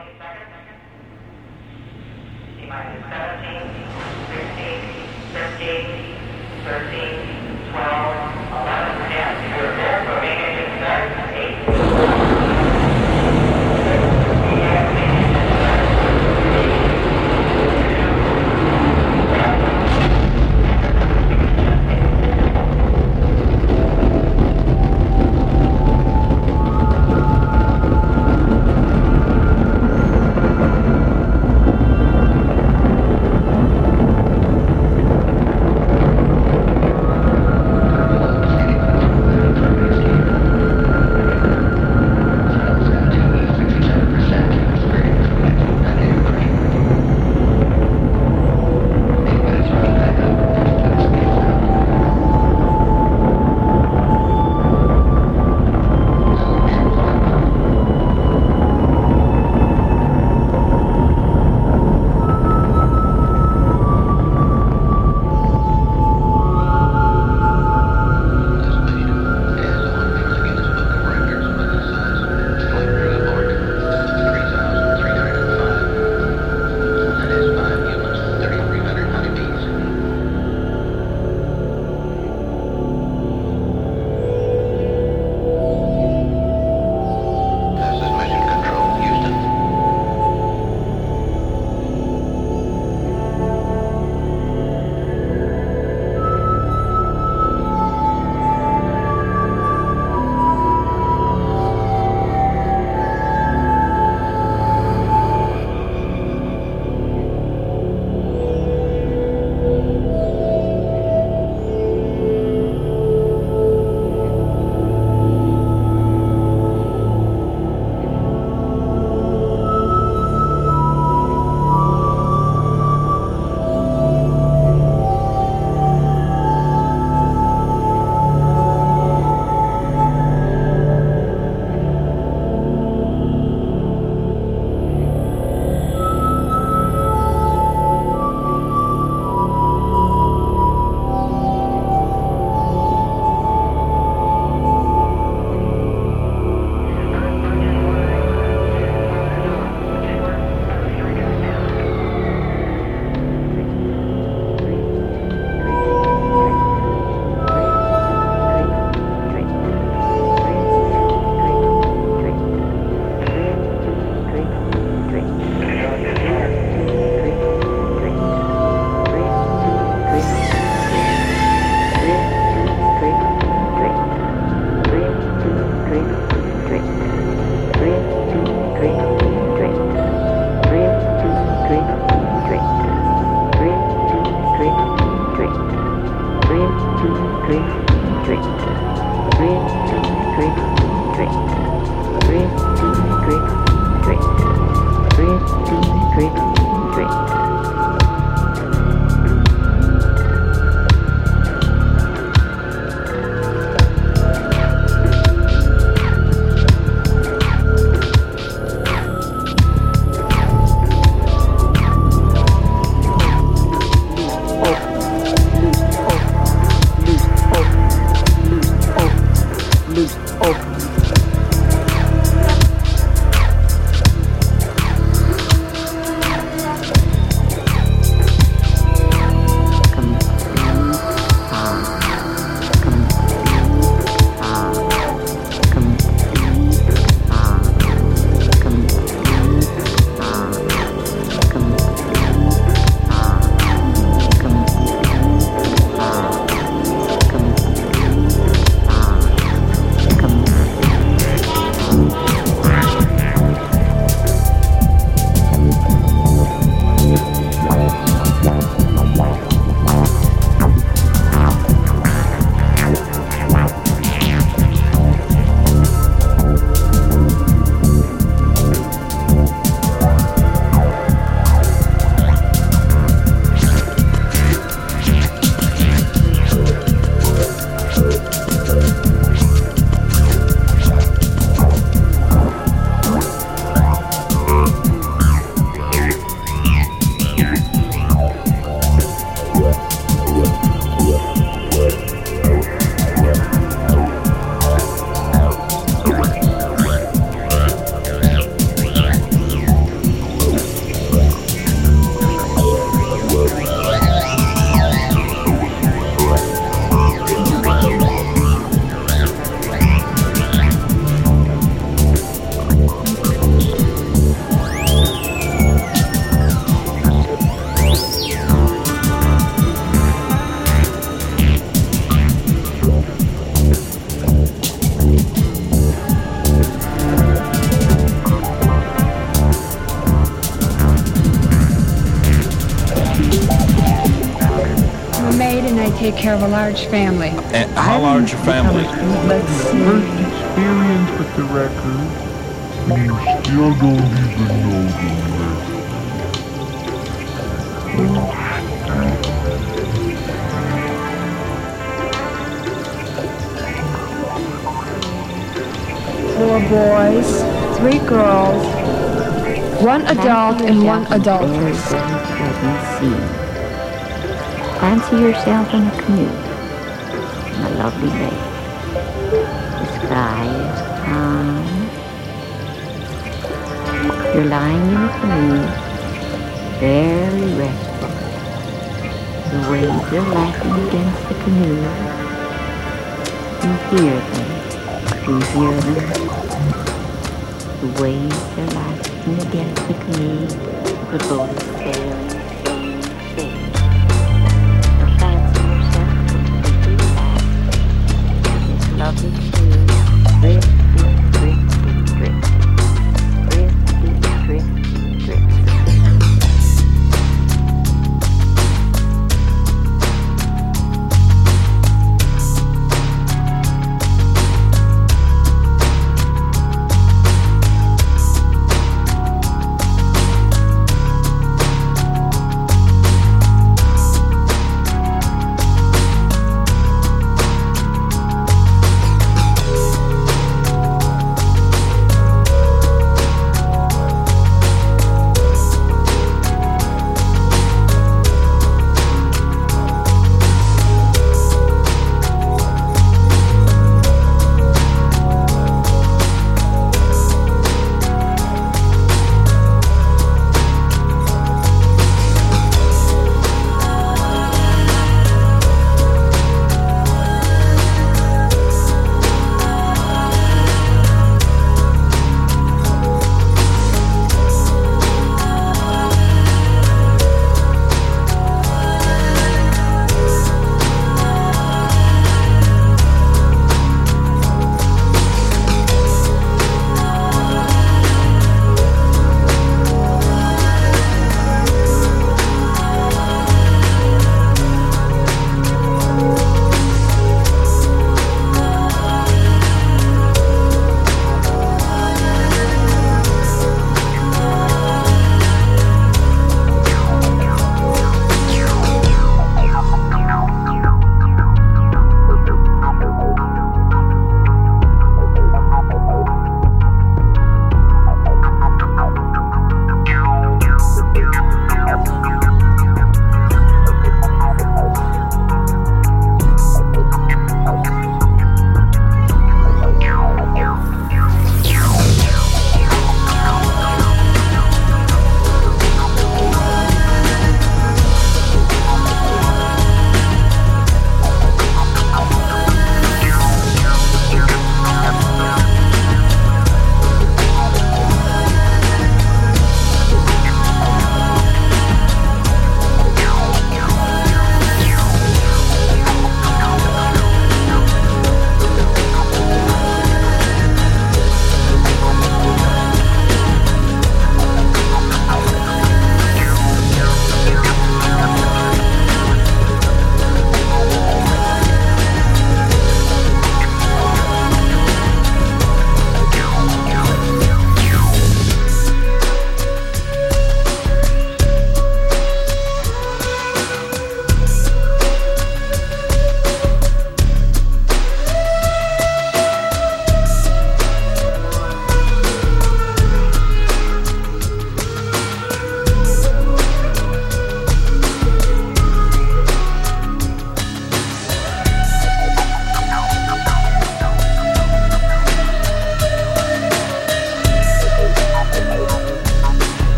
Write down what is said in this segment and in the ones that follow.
17, 16, 15, 13, 12, take care of a large family. And how large a family? Let's see. First experience with the record, and you still don't even know the record. Four boys, three girls, one adult and one adulteress. Fancy yourself in a canoe on a lovely lake. The sky is calm. You're lying in a canoe, very restful. The waves are lapping against the canoe. You hear them. You hear them. The waves are lapping against the canoe. The boat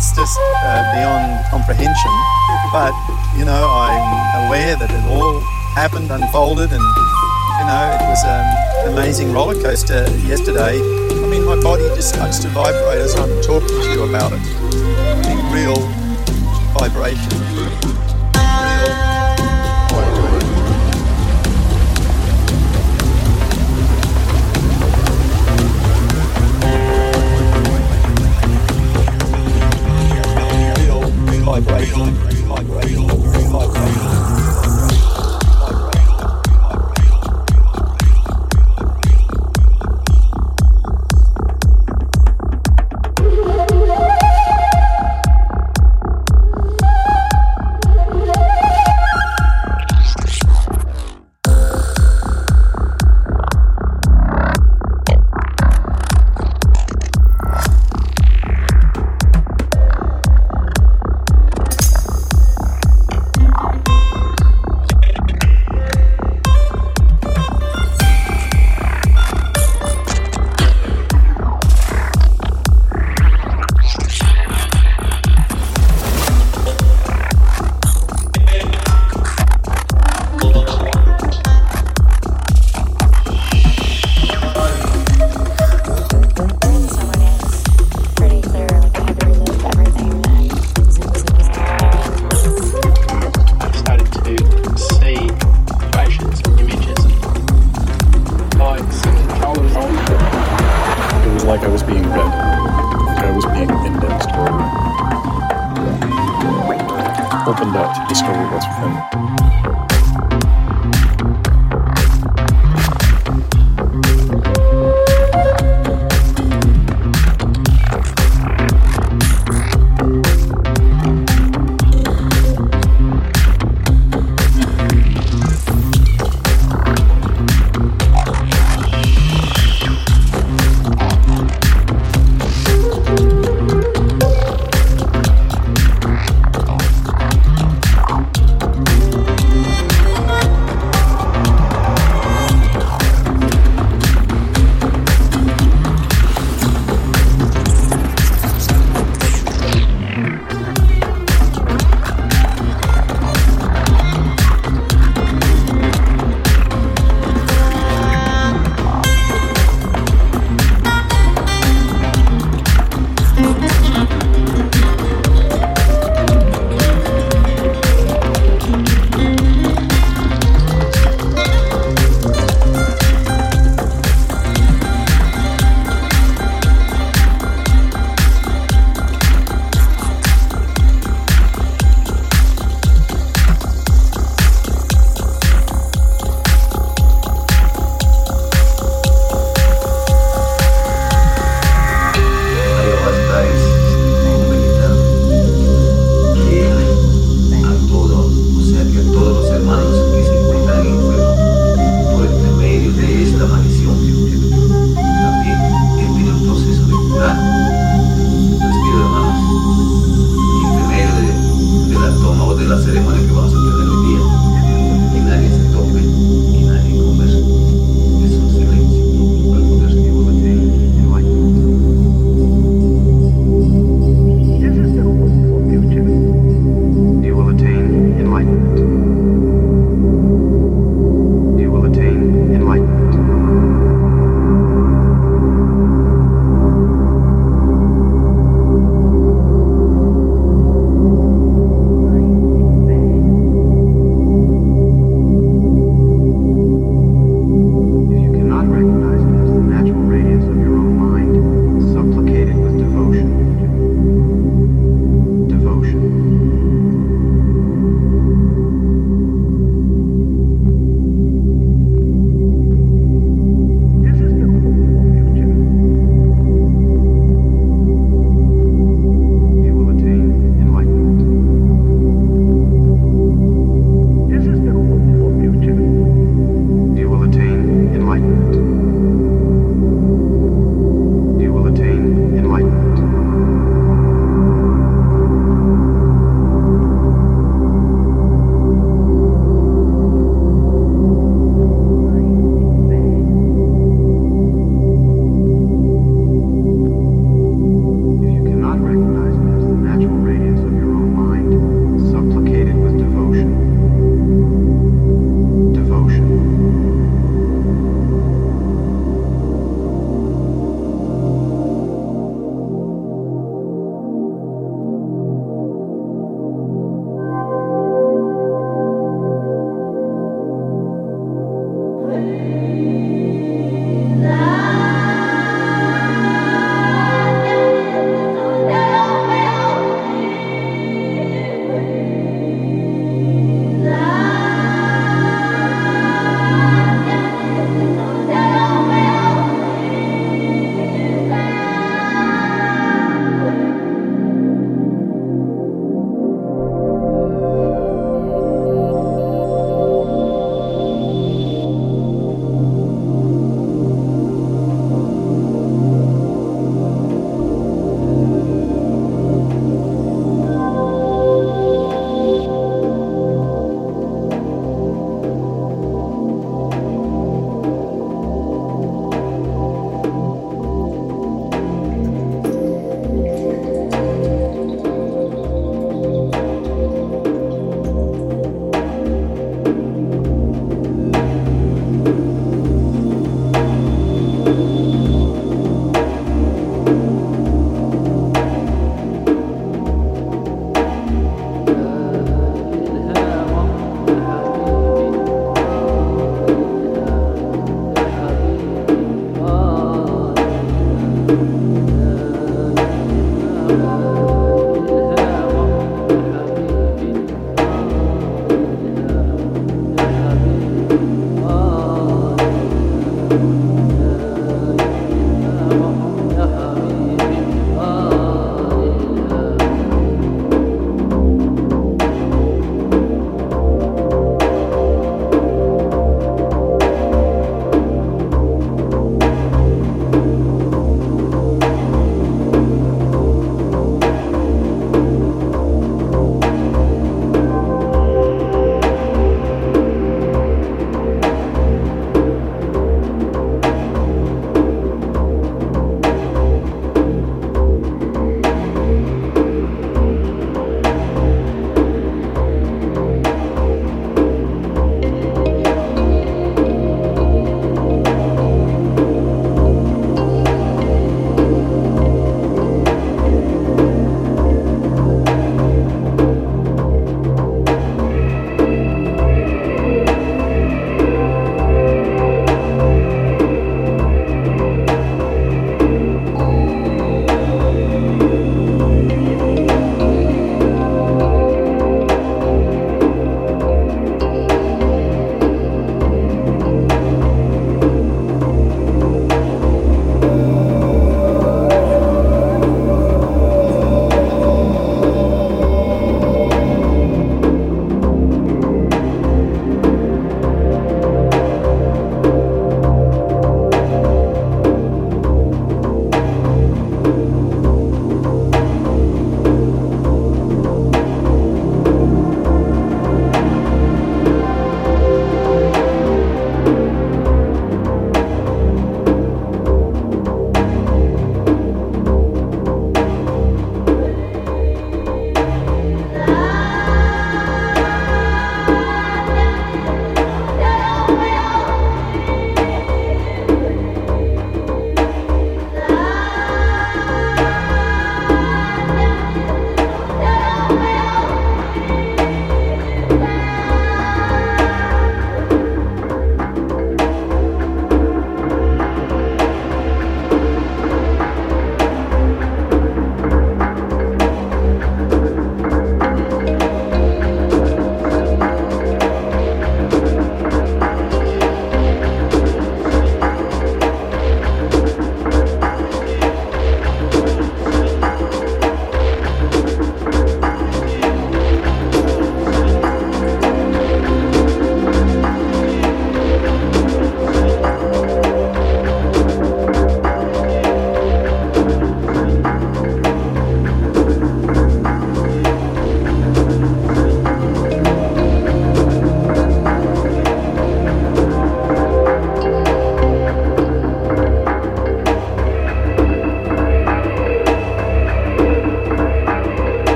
it's just uh, beyond comprehension. But, you know, I'm aware that it all happened, unfolded, and, you know, it was an amazing roller coaster yesterday. I mean, my body just starts to vibrate as I'm talking to you about it. Real vibration. Real vibration. Vibration.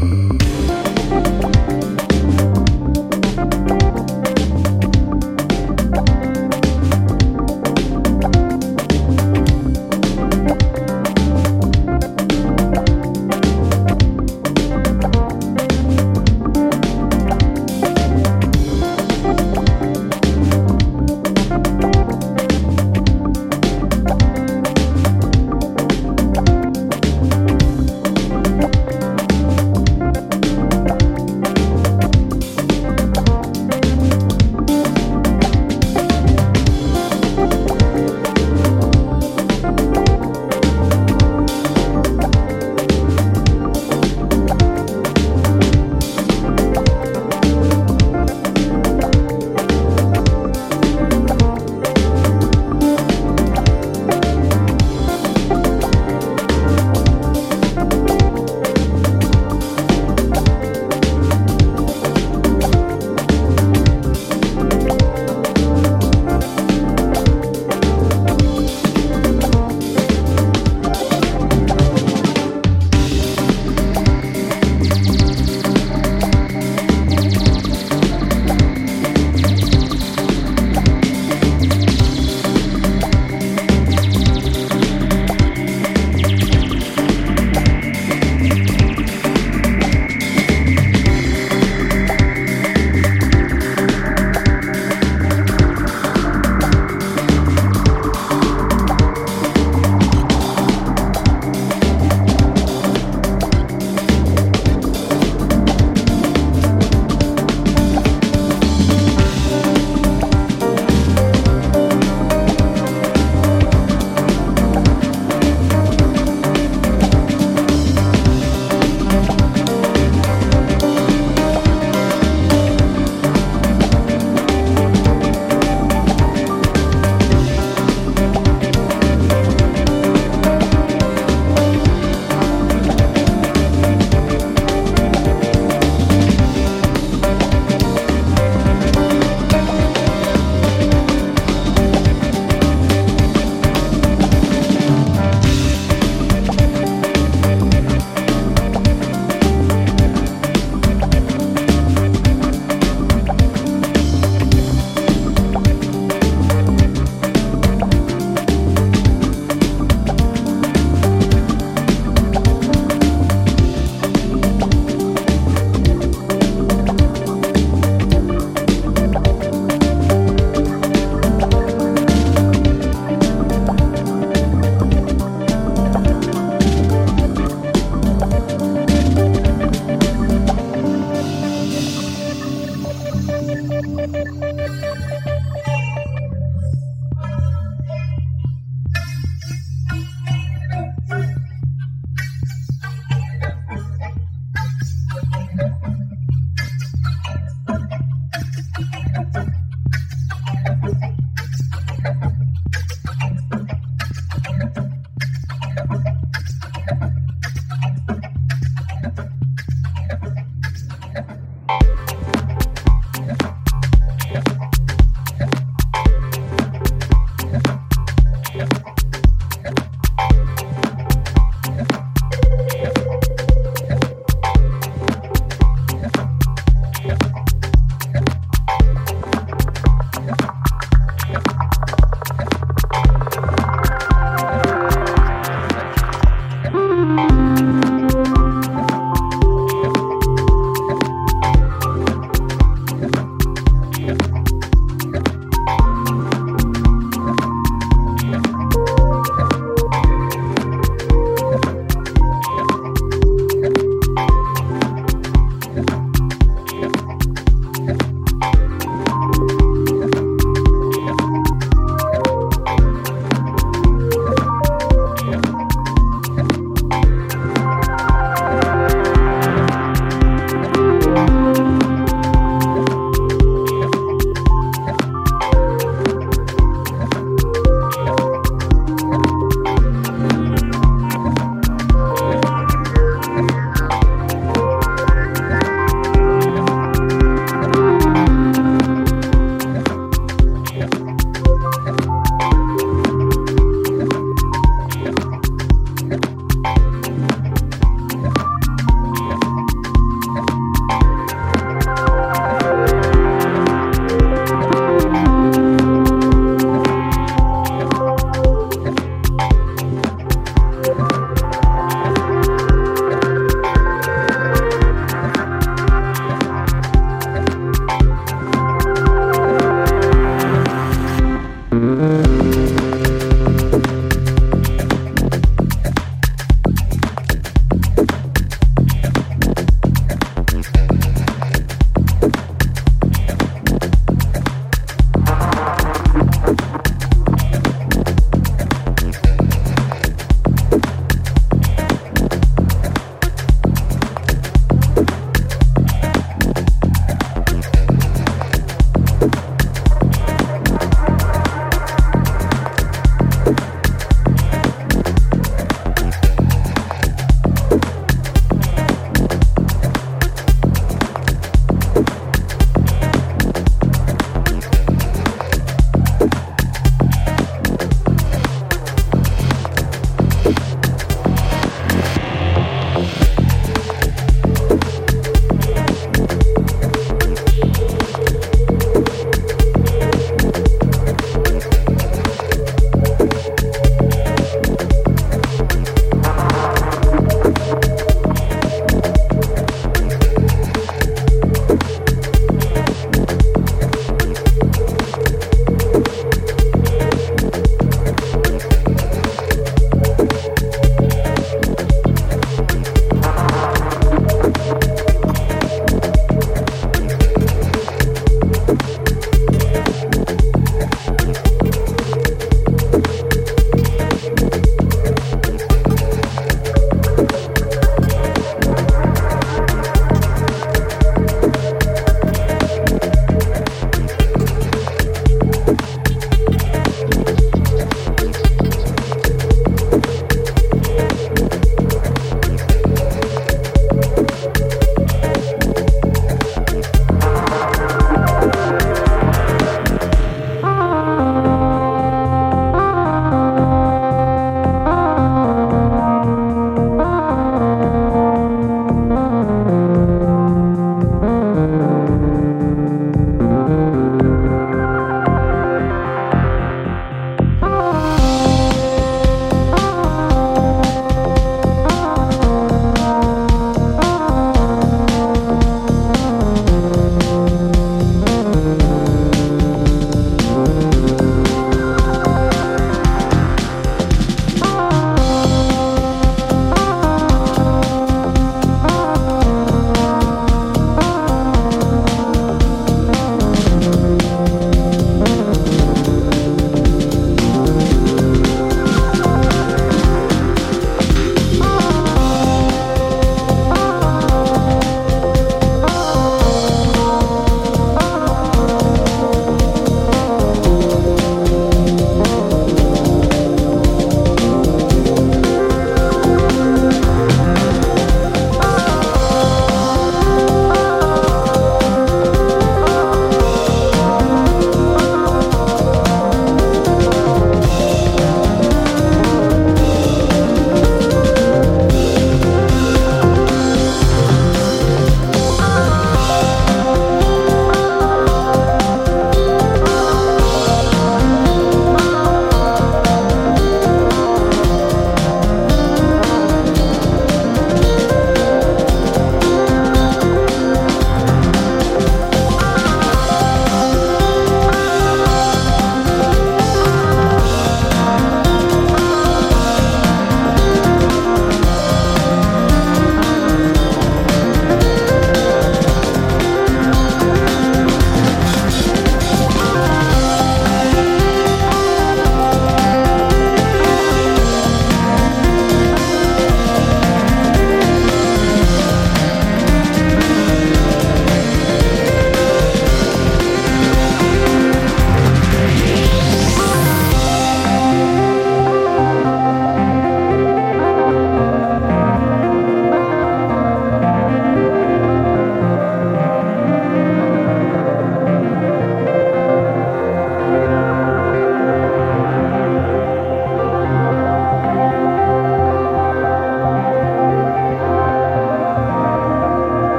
Mm-hmm.